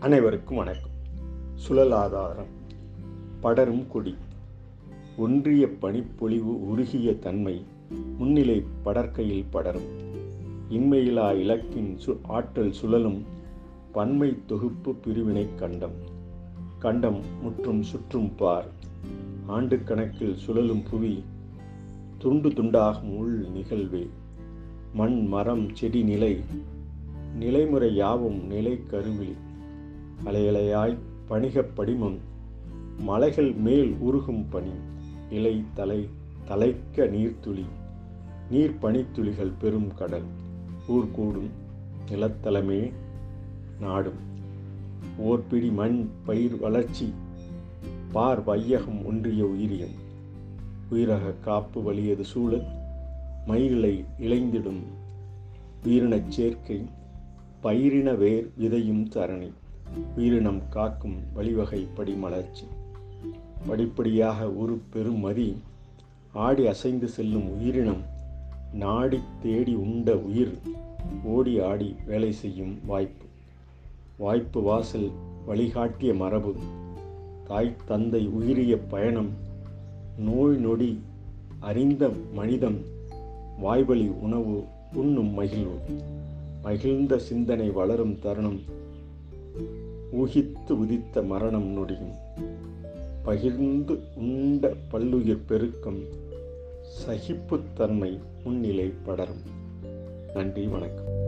அனைவருக்கும் வணக்கம். சுழல் ஆதாரம். படரும் கொடி. ஒன்றிய பனிப்பொழிவு உருகிய தன்மை முன்னிலை படற்கையில் படரும். இன்மையிலா இலக்கின் சு ஆற்றல் சுழலும் பன்மை தொகுப்பு பிரிவினை கண்டம். கண்டம் முற்றும் சுற்றும் பார். ஆண்டு கணக்கில் சுழலும் புவி துண்டு துண்டாகும் உள் நிகழ்வே. மண் மரம் செடி நிலை. நிலைமுறை யாவும் நிலை கருவில் அலையலையாய் பணிகப் படிமம் மலைகள் மேல் உருகும் பனி இலை தலை தலைக்க நீர்த்துளி நீர் பனித்துளிகள் பெரும் கடல் ஊர் கூடும் நிலத்தலமே நாடும். ஓர்பிடி மண் பயிர் வளர்ச்சி பார் வையகம் ஒன்றிய உயிரியம். உயிரக காப்பு வலியது சூழல் மயிலை இளைந்திடும் உயிரினச் சேர்க்கை பயிரின வேர் விதையும் தரணி. உயிரினம் காக்கும் வழிவகை படிமலர்ச்சி படிப்படியாக ஒரு பெருமதி ஆடி அசைந்து செல்லும் உயிரினம் நாடி தேடி உண்ட உயிர் ஓடி ஆடி வேலை செய்யும் வாய்ப்பு. வாய்ப்பு வாசல் வழிகாட்டிய மரபு தாய் தந்தை உயிரிய பயணம் நோய் நொடி அறிந்த மனிதம் வாய்வழி உணவு உண்ணும் மகிழ்வு. மகிழ்ந்த சிந்தனை வளரும் தருணம் ஊகித்து உதித்த மரணம் நொடியும். பகிர்ந்து உண்ட பல்லுயிர் பெருக்கம் சகிப்புத்தன்மை முன்னிலை படரும். நன்றி வணக்கம்.